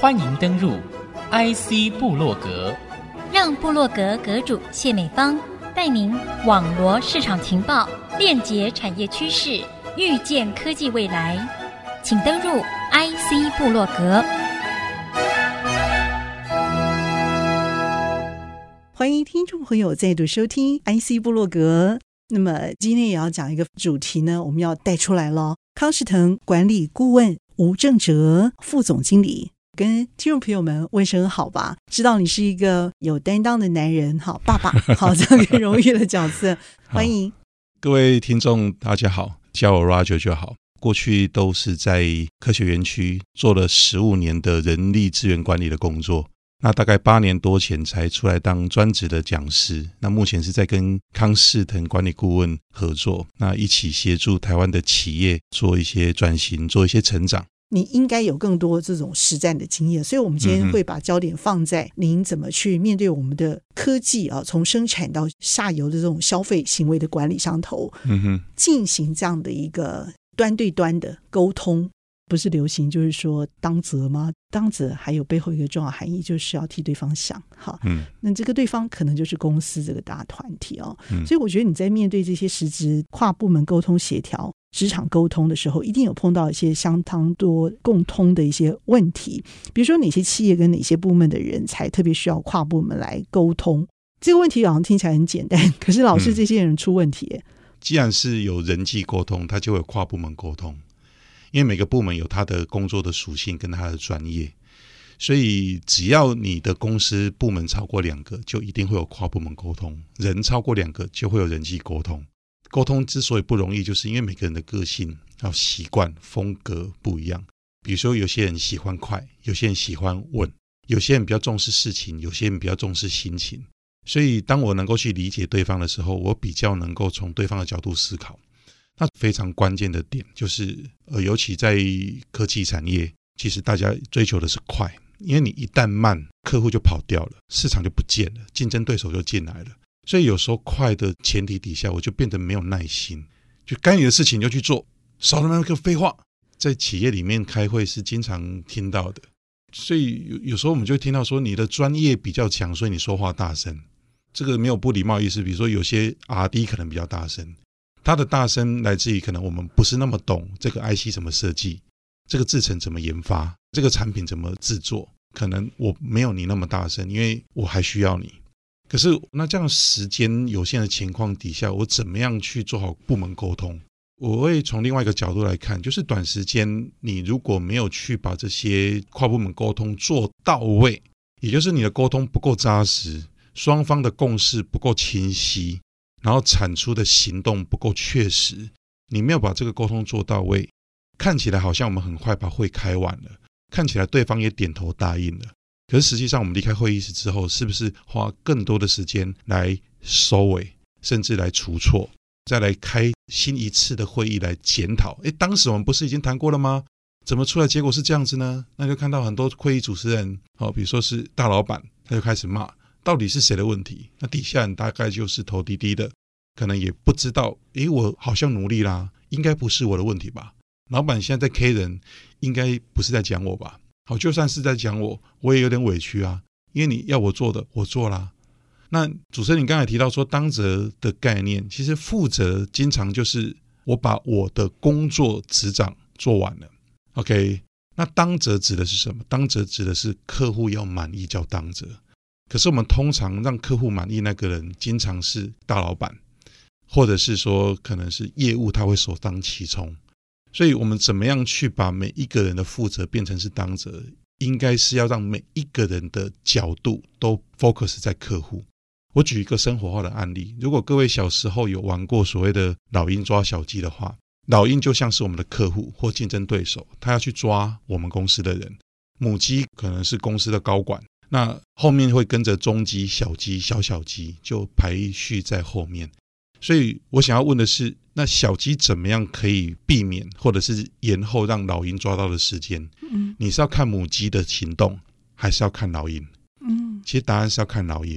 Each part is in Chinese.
欢迎登入 IC 部落格，让部落格阁主谢美芳带您网罗市场情报，链接产业趋势，预见科技未来。请登入 IC 部落格。欢迎听众朋友再度收听 IC 部落格。那么今天也要讲一个主题呢，我们要带出来了。康士腾管理顾问吴正哲副总经理。跟听众朋友们问声好吧，知道你是一个有担当的男人，好爸爸，好这样一个荣誉的角色，欢迎各位听众，大家好，叫我 Roger 就好。过去都是在科学园区做了十五年的人力资源管理的工作，那大概八年多前才出来当专职的讲师。那目前是在跟康士腾管理顾问合作，那一起协助台湾的企业做一些转型，做一些成长。你应该有更多这种实战的经验，所以我们今天会把焦点放在您怎么去面对我们的科技啊，从生产到下游的这种消费行为的管理上头，嗯哼，进行这样的一个端对端的沟通，不是流行就是说当责吗？当责还有背后一个重要含义，就是要替对方想，哈，嗯，那这个对方可能就是公司这个大团体哦，所以我觉得你在面对这些实质跨部门沟通协调。职场沟通的时候，一定有碰到一些相当多共通的一些问题，比如说哪些企业跟哪些部门的人才特别需要跨部门来沟通。这个问题好像听起来很简单，可是老是这些人出问题。嗯，既然是有人际沟通，它就会有跨部门沟通，因为每个部门有他的工作的属性跟他的专业，所以只要你的公司部门超过两个，就一定会有跨部门沟通；人超过两个，就会有人际沟通。沟通之所以不容易，就是因为每个人的个性、还有习惯、风格不一样。比如说，有些人喜欢快，有些人喜欢稳，有些人比较重视事情，有些人比较重视心情。所以，当我能够去理解对方的时候，我比较能够从对方的角度思考。那非常关键的点就是，呃，尤其在科技产业，其实大家追求的是快，因为你一旦慢，客户就跑掉了，市场就不见了，竞争对手就进来了。所以有时候快的前提底下，我就变得没有耐心，就该你的事情就去做，少了那个废话。在企业里面开会是经常听到的，所以有有时候我们就听到说，你的专业比较强，所以你说话大声。这个没有不礼貌意思，比如说有些 RD 可能比较大声，他的大声来自于可能我们不是那么懂这个 IC 怎么设计，这个制程怎么研发，这个产品怎么制作，可能我没有你那么大声，因为我还需要你。可是，那这样时间有限的情况底下，我怎么样去做好部门沟通？我会从另外一个角度来看，就是短时间你如果没有去把这些跨部门沟通做到位，也就是你的沟通不够扎实，双方的共识不够清晰，然后产出的行动不够确实，你没有把这个沟通做到位，看起来好像我们很快把会开完了，看起来对方也点头答应了。可是实际上，我们离开会议室之后，是不是花更多的时间来收尾，甚至来除错，再来开新一次的会议来检讨？诶，当时我们不是已经谈过了吗？怎么出来结果是这样子呢？那就看到很多会议主持人，哦，比如说是大老板，他就开始骂，到底是谁的问题？那底下人大概就是头低低的，可能也不知道。诶，我好像努力啦，应该不是我的问题吧？老板现在在 K 人，应该不是在讲我吧？好，就算是在讲我，我也有点委屈啊，因为你要我做的，我做啦。那主持人，你刚才提到说当责的概念，其实负责经常就是我把我的工作职掌做完了。OK，那当责指的是什么？当责指的是客户要满意叫当责。可是我们通常让客户满意那个人，经常是大老板，或者是说可能是业务，他会首当其冲。所以，我们怎么样去把每一个人的负责变成是当责？应该是要让每一个人的角度都 focus 在客户。我举一个生活化的案例：如果各位小时候有玩过所谓的老鹰抓小鸡的话，老鹰就像是我们的客户或竞争对手，他要去抓我们公司的人；母鸡可能是公司的高管，那后面会跟着中鸡、小鸡、小小鸡，就排序在后面。所以我想要问的是，那小鸡怎么样可以避免，或者是延后让老鹰抓到的时间？嗯，你是要看母鸡的行动，还是要看老鹰？嗯，其实答案是要看老鹰，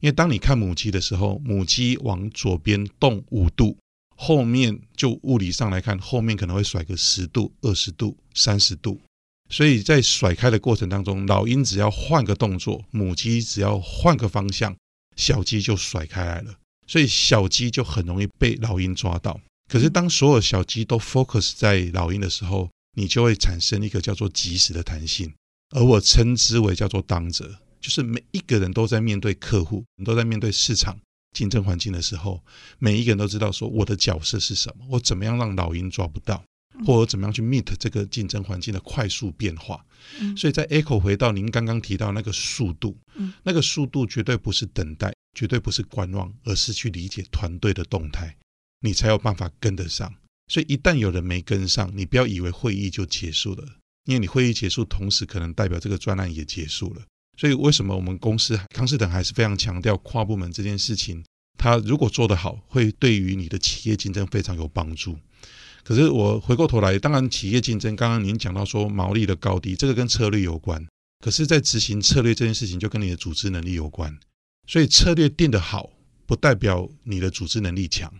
因为当你看母鸡的时候，母鸡往左边动五度，后面就物理上来看，后面可能会甩个十度、二十度、三十度。所以在甩开的过程当中，老鹰只要换个动作，母鸡只要换个方向，小鸡就甩开来了。所以小鸡就很容易被老鹰抓到。可是当所有小鸡都 focus 在老鹰的时候，你就会产生一个叫做及时的弹性，而我称之为叫做当责，就是每一个人都在面对客户，都在面对市场竞争环境的时候，每一个人都知道说我的角色是什么，我怎么样让老鹰抓不到。或者怎么样去 meet 这个竞争环境的快速变化？所以在 echo 回到您刚刚提到那个速度，那个速度绝对不是等待，绝对不是观望，而是去理解团队的动态，你才有办法跟得上。所以一旦有人没跟上，你不要以为会议就结束了，因为你会议结束，同时可能代表这个专案也结束了。所以为什么我们公司康士腾还是非常强调跨部门这件事情？它如果做得好，会对于你的企业竞争非常有帮助。可是我回过头来，当然企业竞争，刚刚您讲到说毛利的高低，这个跟策略有关。可是，在执行策略这件事情，就跟你的组织能力有关。所以策略定得好，不代表你的组织能力强。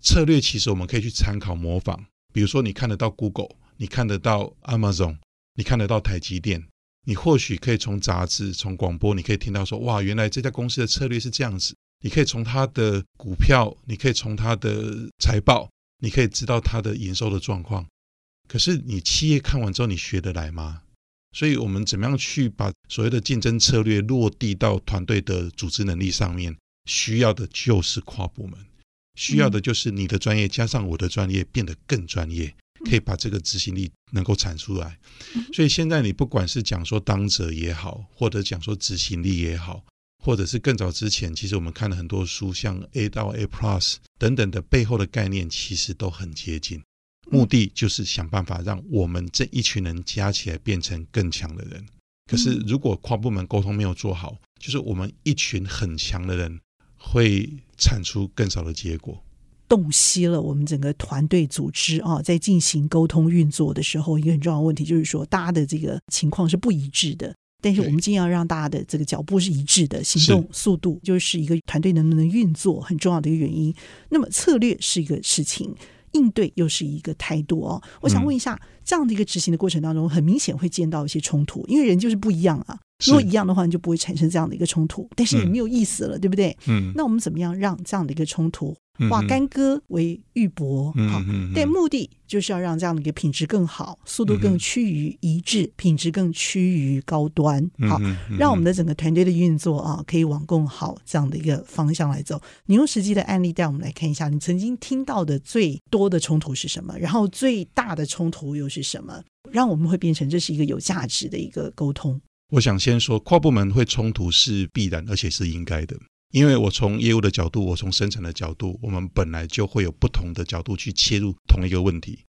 策略其实我们可以去参考模仿，比如说你看得到 Google，你看得到 Amazon，你看得到台积电，你或许可以从杂志、从广播，你可以听到说，哇，原来这家公司的策略是这样子。你可以从它的股票，你可以从它的财报。你可以知道它的营收的状况，可是你企业看完之后，你学得来吗？所以，我们怎么样去把所谓的竞争策略落地到团队的组织能力上面？需要的就是跨部门，需要的就是你的专业加上我的专业，变得更专业，可以把这个执行力能够产出来。所以，现在你不管是讲说当者也好，或者讲说执行力也好。或者是更早之前，其实我们看了很多书，像 A 到 A Plus 等等的背后的概念，其实都很接近。目的就是想办法让我们这一群人加起来变成更强的人。可是如果跨部门沟通没有做好，就是我们一群很强的人会产出更少的结果，洞悉了我们整个团队组织啊，在进行沟通运作的时候，一个很重要的问题就是说，大家的这个情况是不一致的。但是我们尽量让大家的这个脚步是一致的，行动速度就是一个团队能不能运作很重要的一个原因。那么策略是一个事情，应对又是一个态度哦。我想问一下，这样的一个执行的过程当中，很明显会见到一些冲突，因为人就是不一样啊。如果一样的话，你就不会产生这样的一个冲突，但是也没有意思了，对不对？嗯。那我们怎么样让这样的一个冲突？化干戈为玉帛，嗯好，但目的就是要让这样的一个品质更好，速度更趋于一致，品质更趋于高端，好，让我们的整个团队的运作啊，可以往更好这样的一个方向来走。你用实际的案例带我们来看一下，你曾经听到的最多的冲突是什么？然后最大的冲突又是什么？让我们会变成这是一个有价值的一个沟通。我想先说，跨部门会冲突是必然，而且是应该的。因为我从业务的角度，我从生产的角度，我们本来就会有不同的角度去切入同一个问题，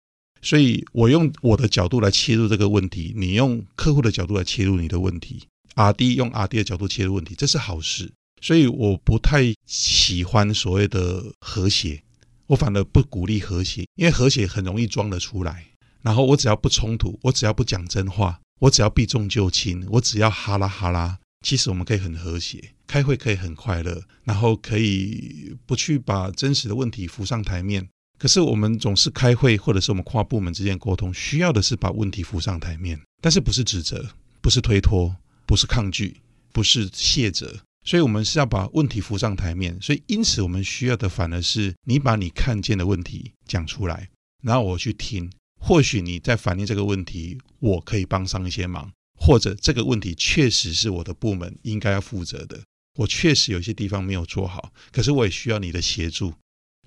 所以我用我的角度来切入这个问题，你用客户的角度来切入你的问题，RD 用 RD 的角度切入问题，这是好事。所以我不太喜欢所谓的和谐，我反而不鼓励和谐，因为和谐很容易装得出来。然后我只要不冲突，我只要不讲真话，我只要避重就轻，我只要哈拉哈拉。其实我们可以很和谐，开会可以很快乐，然后可以不去把真实的问题浮上台面。可是我们总是开会，或者是我们跨部门之间沟通，需要的是把问题浮上台面，但是不是指责，不是推脱，不是抗拒，不是卸责。所以我们是要把问题浮上台面。所以因此我们需要的反而是你把你看见的问题讲出来，然后我去听。或许你在反映这个问题，我可以帮上一些忙。或者这个问题确实是我的部门应该要负责的，我确实有些地方没有做好，可是我也需要你的协助。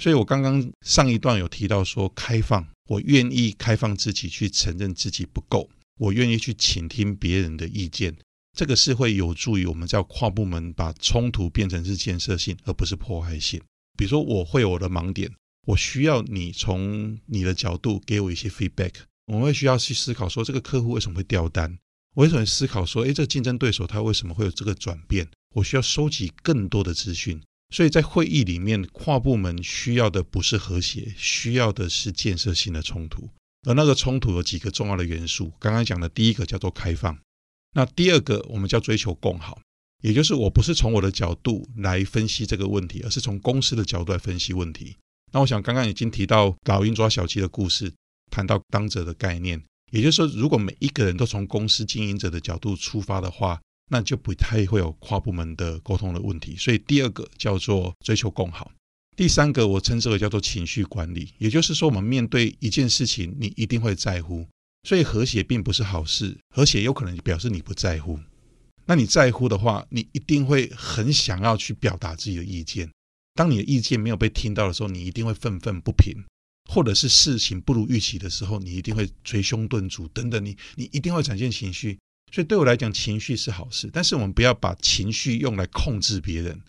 所以我刚刚上一段有提到说开放，我愿意开放自己去承认自己不够，我愿意去倾听别人的意见，这个是会有助于我们在跨部门把冲突变成是建设性而不是破坏性。比如说我会有我的盲点，我需要你从你的角度给我一些 feedback，我们会需要去思考说这个客户为什么会掉单。我也很思考说，诶，这个竞争对手他为什么会有这个转变？我需要收集更多的资讯。所以在会议里面，跨部门需要的不是和谐，需要的是建设性的冲突。而那个冲突有几个重要的元素，刚刚讲的第一个叫做开放，那第二个我们叫追求共好，也就是我不是从我的角度来分析这个问题，而是从公司的角度来分析问题。那我想刚刚已经提到老鹰抓小鸡的故事，谈到当者的概念。也就是说，如果每一个人都从公司经营者的角度出发的话，那就不太会有跨部门的沟通的问题。所以第二个叫做追求共好，第三个我称之为叫做情绪管理。也就是说，我们面对一件事情，你一定会在乎。所以和谐并不是好事，和谐有可能表示你不在乎。那你在乎的话，你一定会很想要去表达自己的意见。当你的意见没有被听到的时候，你一定会愤愤不平，或者是事情不如预期的时候，你一定会捶胸顿足等等。你你一定会展现情绪。所以对我来讲，情绪是好事，但是我们不要把情绪用来控制别人，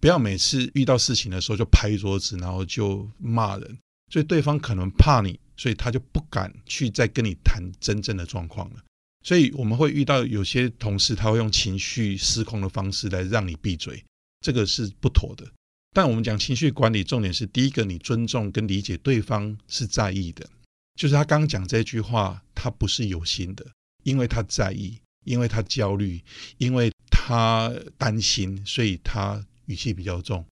不要每次遇到事情的时候就拍桌子，然后就骂人。所以对方可能怕你。所以他就不敢去再跟你谈真正的状况了。所以我们会遇到有些同事，他会用情绪失控的方式来让你闭嘴，这个是不妥的。但我们讲情绪管理，重点是第一个，你尊重跟理解对方是在意的。就是他刚讲这句话，他不是有心的，因为他在意，因为他焦虑，因为他担心，所以他语气比较重。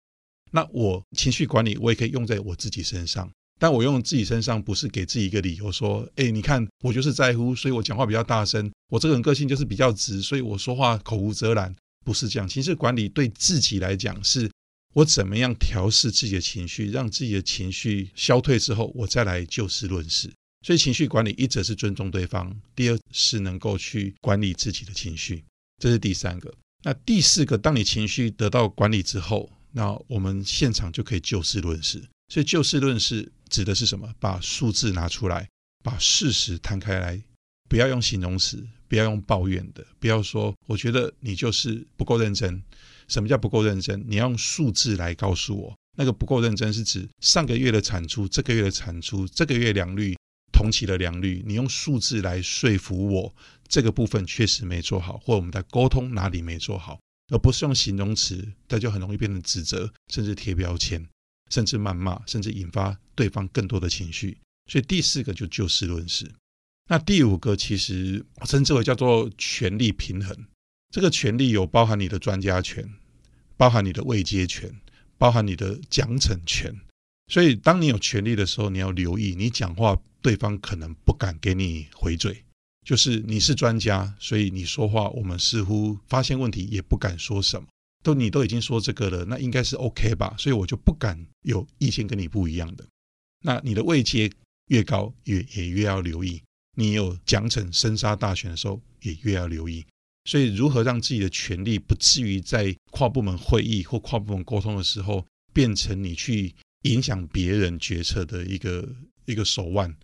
那我情绪管理，我也可以用在我自己身上。但我用自己身上，不是给自己一个理由说，哎，你看我就是在乎，所以我讲话比较大声。我这个人个性就是比较直，所以我说话口无遮拦，不是这样。情绪管理对自己来讲，是我怎么样调试自己的情绪，让自己的情绪消退之后，我再来就事论事。所以情绪管理一则是尊重对方，第二是能够去管理自己的情绪，这是第三个。那第四个，当你情绪得到管理之后，那我们现场就可以就事论事。所以就事论事指的是什么？把数字拿出来，把事实摊开来，不要用形容词，不要用抱怨的，不要说我觉得你就是不够认真。什么叫不够认真？你要用数字来告诉我，那个不够认真是指上个月的产出、这个月的产出、这个月良率、同期的良率，你用数字来说服我这个部分确实没做好，或我们在沟通哪里没做好，而不是用形容词，那就很容易变成指责，甚至贴标签。甚至谩骂，甚至引发对方更多的情绪。所以第四个就就事论事。那第五个其实我称之为叫做权力平衡。这个权利有包含你的专家权，包含你的位阶权，包含你的奖惩权。所以当你有权利的时候，你要留意，你讲话对方可能不敢给你回嘴。就是你是专家，所以你说话，我们似乎发现问题也不敢说什么。都你都已经说这个了，那应该是 OK 吧？所以我就不敢有意见跟你不一样的。那你的位阶越高，越也越要留意。你有奖惩生杀大权的时候，也越要留意。所以如何让自己的权力不至于在跨部门会议或跨部门沟通的时候，变成你去影响别人决策的一个一个手腕，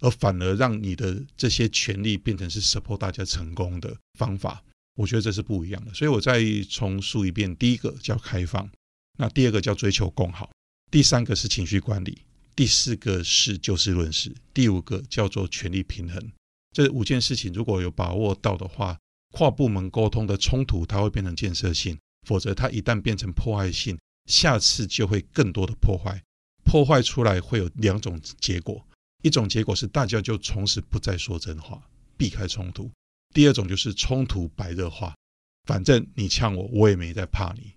而反而让你的这些权力变成是 support 大家成功的方法。我觉得这是不一样的，所以我再重述一遍：第一个叫开放，那第二个叫追求共好，第三个是情绪管理，第四个是就事论事，第五个叫做权力平衡。这五件事情如果有把握到的话，跨部门沟通的冲突它会变成建设性，否则它一旦变成破坏性，下次就会更多的破坏。破坏出来会有两种结果，一种结果是大家就从此不再说真话，避开冲突。第二种就是冲突白热化，反正你呛我，我也没在怕你，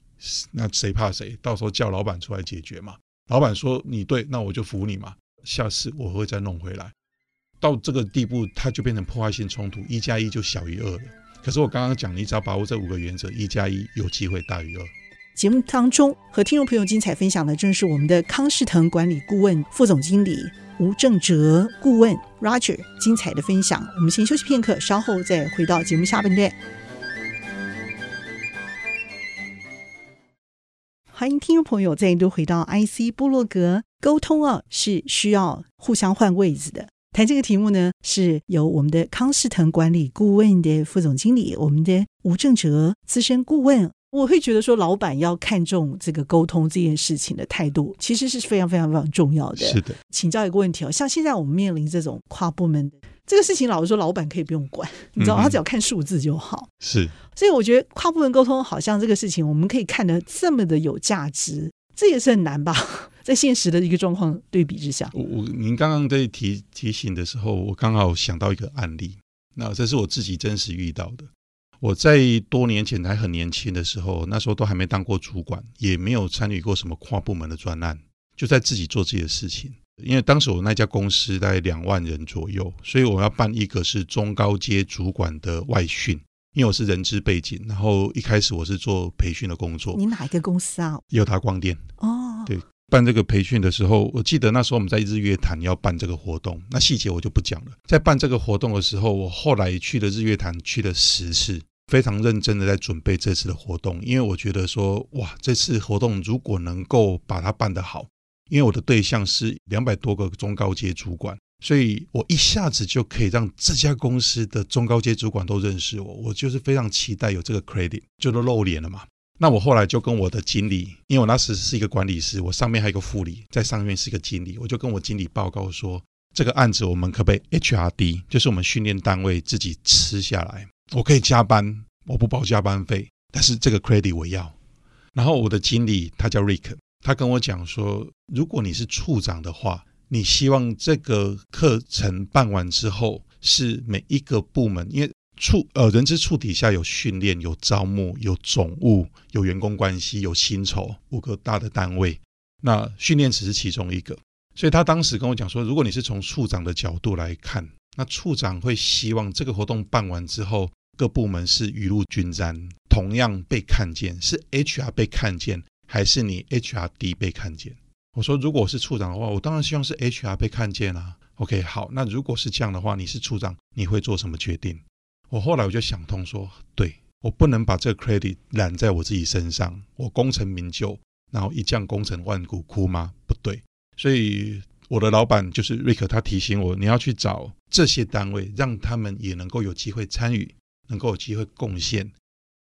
那谁怕谁？到时候叫老板出来解决嘛。老板说你对，那我就服你嘛。下次我会再弄回来。到这个地步，它就变成破坏性冲突，一加一就小于二了。可是我刚刚讲，你只要把握这五个原则，一加一有机会大于二。节目当中和听众朋友精彩分享的，正是我们的康仕腾管理顾问副总经理。吴正哲顾问 Roger 精彩的分享，我们先休息片刻，稍后再回到节目下半段。欢迎听众朋友再度回到 IC 部落格，沟通啊是需要互相换位子的。谈这个题目呢，是由我们的康士腾管理顾问的副总经理，我们的吴正哲资深顾问。我会觉得说，老板要看重这个沟通这件事情的态度，其实是非常非常非常重要的。是的，请教一个问题哦，像现在我们面临这种跨部门的这个事情，老实说，老板可以不用管，你知道，他只要看数字就好。是，所以我觉得跨部门沟通好像这个事情，我们可以看得这么的有价值，这也是很难吧？在现实的一个状况对比之下，我我您刚刚在提提醒的时候，我刚好想到一个案例，那这是我自己真实遇到的。我在多年前还很年轻的时候，那时候都还没当过主管，也没有参与过什么跨部门的专案，就在自己做自己的事情。因为当时我那家公司大概两万人左右，所以我要办一个是中高阶主管的外训。因为我是人资背景，然后一开始我是做培训的工作。你哪一个公司啊？友达光电。哦，对，办这个培训的时候，我记得那时候我们在日月潭要办这个活动，那细节我就不讲了。在办这个活动的时候，我后来去了日月潭，去了十次。非常认真的在准备这次的活动，因为我觉得说，哇，这次活动如果能够把它办得好，因为我的对象是两百多个中高阶主管，所以我一下子就可以让这家公司的中高阶主管都认识我，我就是非常期待有这个 credit，就都露脸了嘛。那我后来就跟我的经理，因为我那时是一个管理师，我上面还有一个副理，在上面是一个经理，我就跟我经理报告说，这个案子我们可不可以 HRD，就是我们训练单位自己吃下来。我可以加班，我不包加班费，但是这个 credit 我要。然后我的经理他叫 Rick，他跟我讲说，如果你是处长的话，你希望这个课程办完之后，是每一个部门，因为处呃人资处底下有训练、有招募、有总务、有员工关系、有薪酬五个大的单位，那训练只是其中一个。所以他当时跟我讲说，如果你是从处长的角度来看。那处长会希望这个活动办完之后，各部门是雨露均沾，同样被看见，是 HR 被看见，还是你 HRD 被看见？我说，如果我是处长的话，我当然希望是 HR 被看见啊。OK，好，那如果是这样的话，你是处长，你会做什么决定？我后来我就想通说，对，我不能把这个 credit 揽在我自己身上，我功成名就，然后一将功成万骨枯吗？不对，所以。我的老板就是瑞克，他提醒我，你要去找这些单位，让他们也能够有机会参与，能够有机会贡献。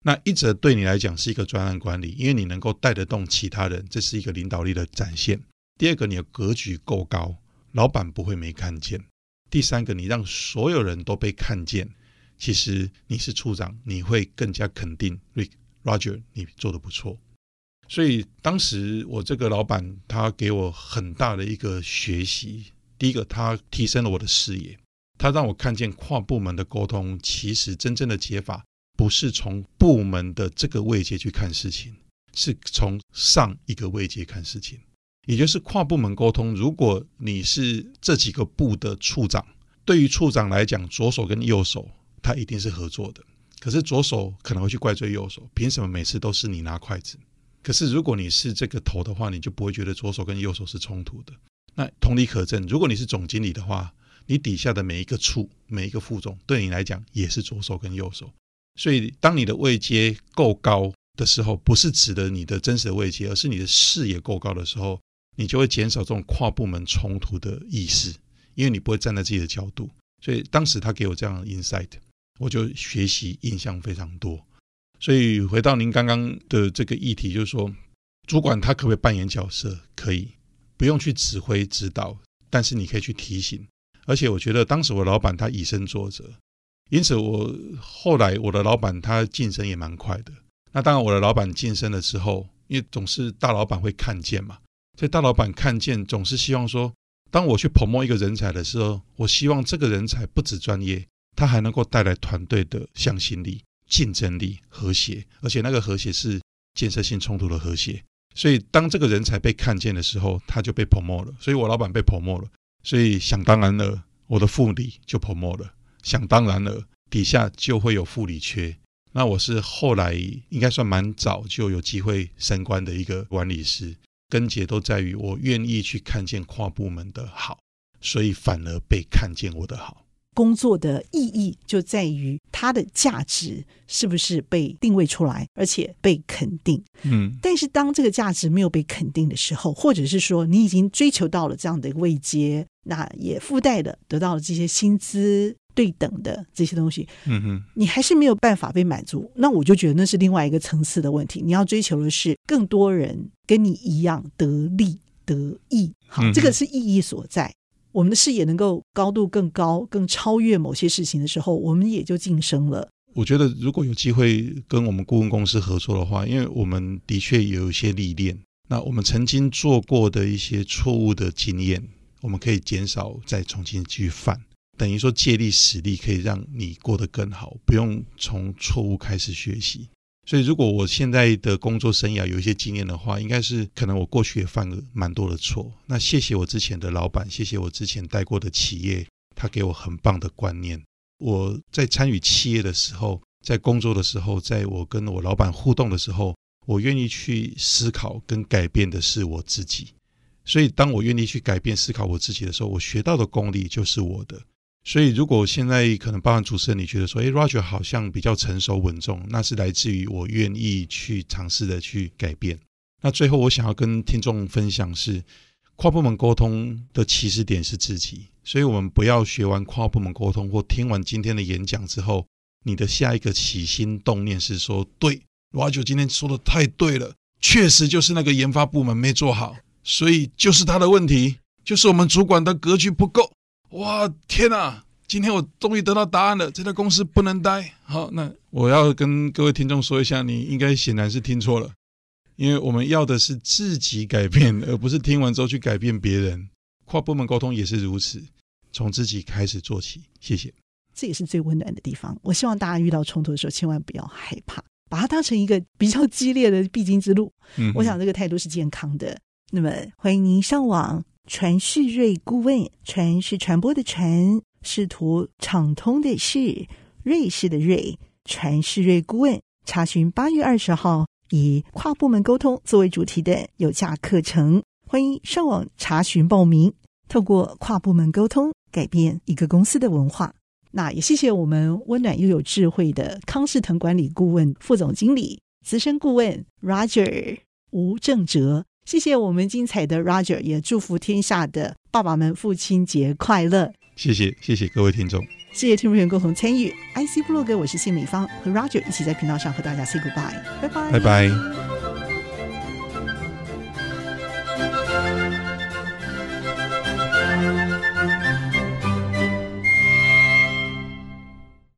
那一则对你来讲是一个专案管理，因为你能够带得动其他人，这是一个领导力的展现。第二个，你的格局够高，老板不会没看见。第三个，你让所有人都被看见，其实你是处长，你会更加肯定，Rick Roger，你做得不错。所以当时我这个老板他给我很大的一个学习。第一个，他提升了我的视野，他让我看见跨部门的沟通，其实真正的解法不是从部门的这个位阶去看事情，是从上一个位阶看事情。也就是跨部门沟通，如果你是这几个部的处长，对于处长来讲，左手跟右手他一定是合作的。可是左手可能会去怪罪右手，凭什么每次都是你拿筷子？可是，如果你是这个头的话，你就不会觉得左手跟右手是冲突的。那同理可证，如果你是总经理的话，你底下的每一个处、每一个副总，对你来讲也是左手跟右手。所以，当你的位阶够高的时候，不是指的你的真实的位阶，而是你的视野够高的时候，你就会减少这种跨部门冲突的意识，因为你不会站在自己的角度。所以，当时他给我这样的 insight，我就学习印象非常多。所以回到您刚刚的这个议题，就是说，主管他可不可以扮演角色？可以，不用去指挥指导，但是你可以去提醒。而且我觉得当时我老板他以身作则，因此我后来我的老板他晋升也蛮快的。那当然我的老板晋升了之后，因为总是大老板会看见嘛，所以大老板看见总是希望说，当我去 promote 一个人才的时候，我希望这个人才不止专业，他还能够带来团队的向心力。竞争力、和谐，而且那个和谐是建设性冲突的和谐。所以，当这个人才被看见的时候，他就被 promo 了。所以我老板被 promo 了。所以想当然了，我的副理就 promo 了。想当然了，底下就会有副理缺。那我是后来应该算蛮早就有机会升官的一个管理师。根结都在于我愿意去看见跨部门的好，所以反而被看见我的好。工作的意义就在于它的价值是不是被定位出来，而且被肯定。嗯，但是当这个价值没有被肯定的时候，或者是说你已经追求到了这样的一个位阶，那也附带的得到了这些薪资对等的这些东西，嗯哼，你还是没有办法被满足。那我就觉得那是另外一个层次的问题。你要追求的是更多人跟你一样得利得益，好，这个是意义所在。我们的视野能够高度更高，更超越某些事情的时候，我们也就晋升了。我觉得如果有机会跟我们顾问公司合作的话，因为我们的确有一些历练，那我们曾经做过的一些错误的经验，我们可以减少再重新去犯。等于说借力使力，可以让你过得更好，不用从错误开始学习。所以，如果我现在的工作生涯有一些经验的话，应该是可能我过去也犯了蛮多的错。那谢谢我之前的老板，谢谢我之前带过的企业，他给我很棒的观念。我在参与企业的时候，在工作的时候，在我跟我老板互动的时候，我愿意去思考跟改变的是我自己。所以，当我愿意去改变思考我自己的时候，我学到的功力就是我的。所以，如果现在可能，包含主持人，你觉得说，诶，Roger 好像比较成熟稳重，那是来自于我愿意去尝试的去改变。那最后，我想要跟听众分享是，跨部门沟通的起始点是自己，所以我们不要学完跨部门沟通或听完今天的演讲之后，你的下一个起心动念是说，对，Roger 今天说的太对了，确实就是那个研发部门没做好，所以就是他的问题，就是我们主管的格局不够。哇，天哪！今天我终于得到答案了，这家公司不能待。好，那我要跟各位听众说一下，你应该显然是听错了，因为我们要的是自己改变，而不是听完之后去改变别人。跨部门沟通也是如此，从自己开始做起。谢谢。这也是最温暖的地方。我希望大家遇到冲突的时候，千万不要害怕，把它当成一个比较激烈的必经之路。嗯，我想这个态度是健康的。那么，欢迎您上网。传世瑞顾问，传是传播的传，视图畅通的视，瑞士的瑞，传世瑞顾问，查询八月二十号以跨部门沟通作为主题的有价课程，欢迎上网查询报名。透过跨部门沟通，改变一个公司的文化。那也谢谢我们温暖又有智慧的康士腾管理顾问副总经理、资深顾问 Roger 吴正哲。谢谢我们精彩的 Roger，也祝福天下的爸爸们父亲节快乐。谢谢，谢谢各位听众，谢谢听众朋友共同参与。IC 部落格，我是谢美芳，和 Roger 一起在频道上和大家 say goodbye，拜拜，拜拜。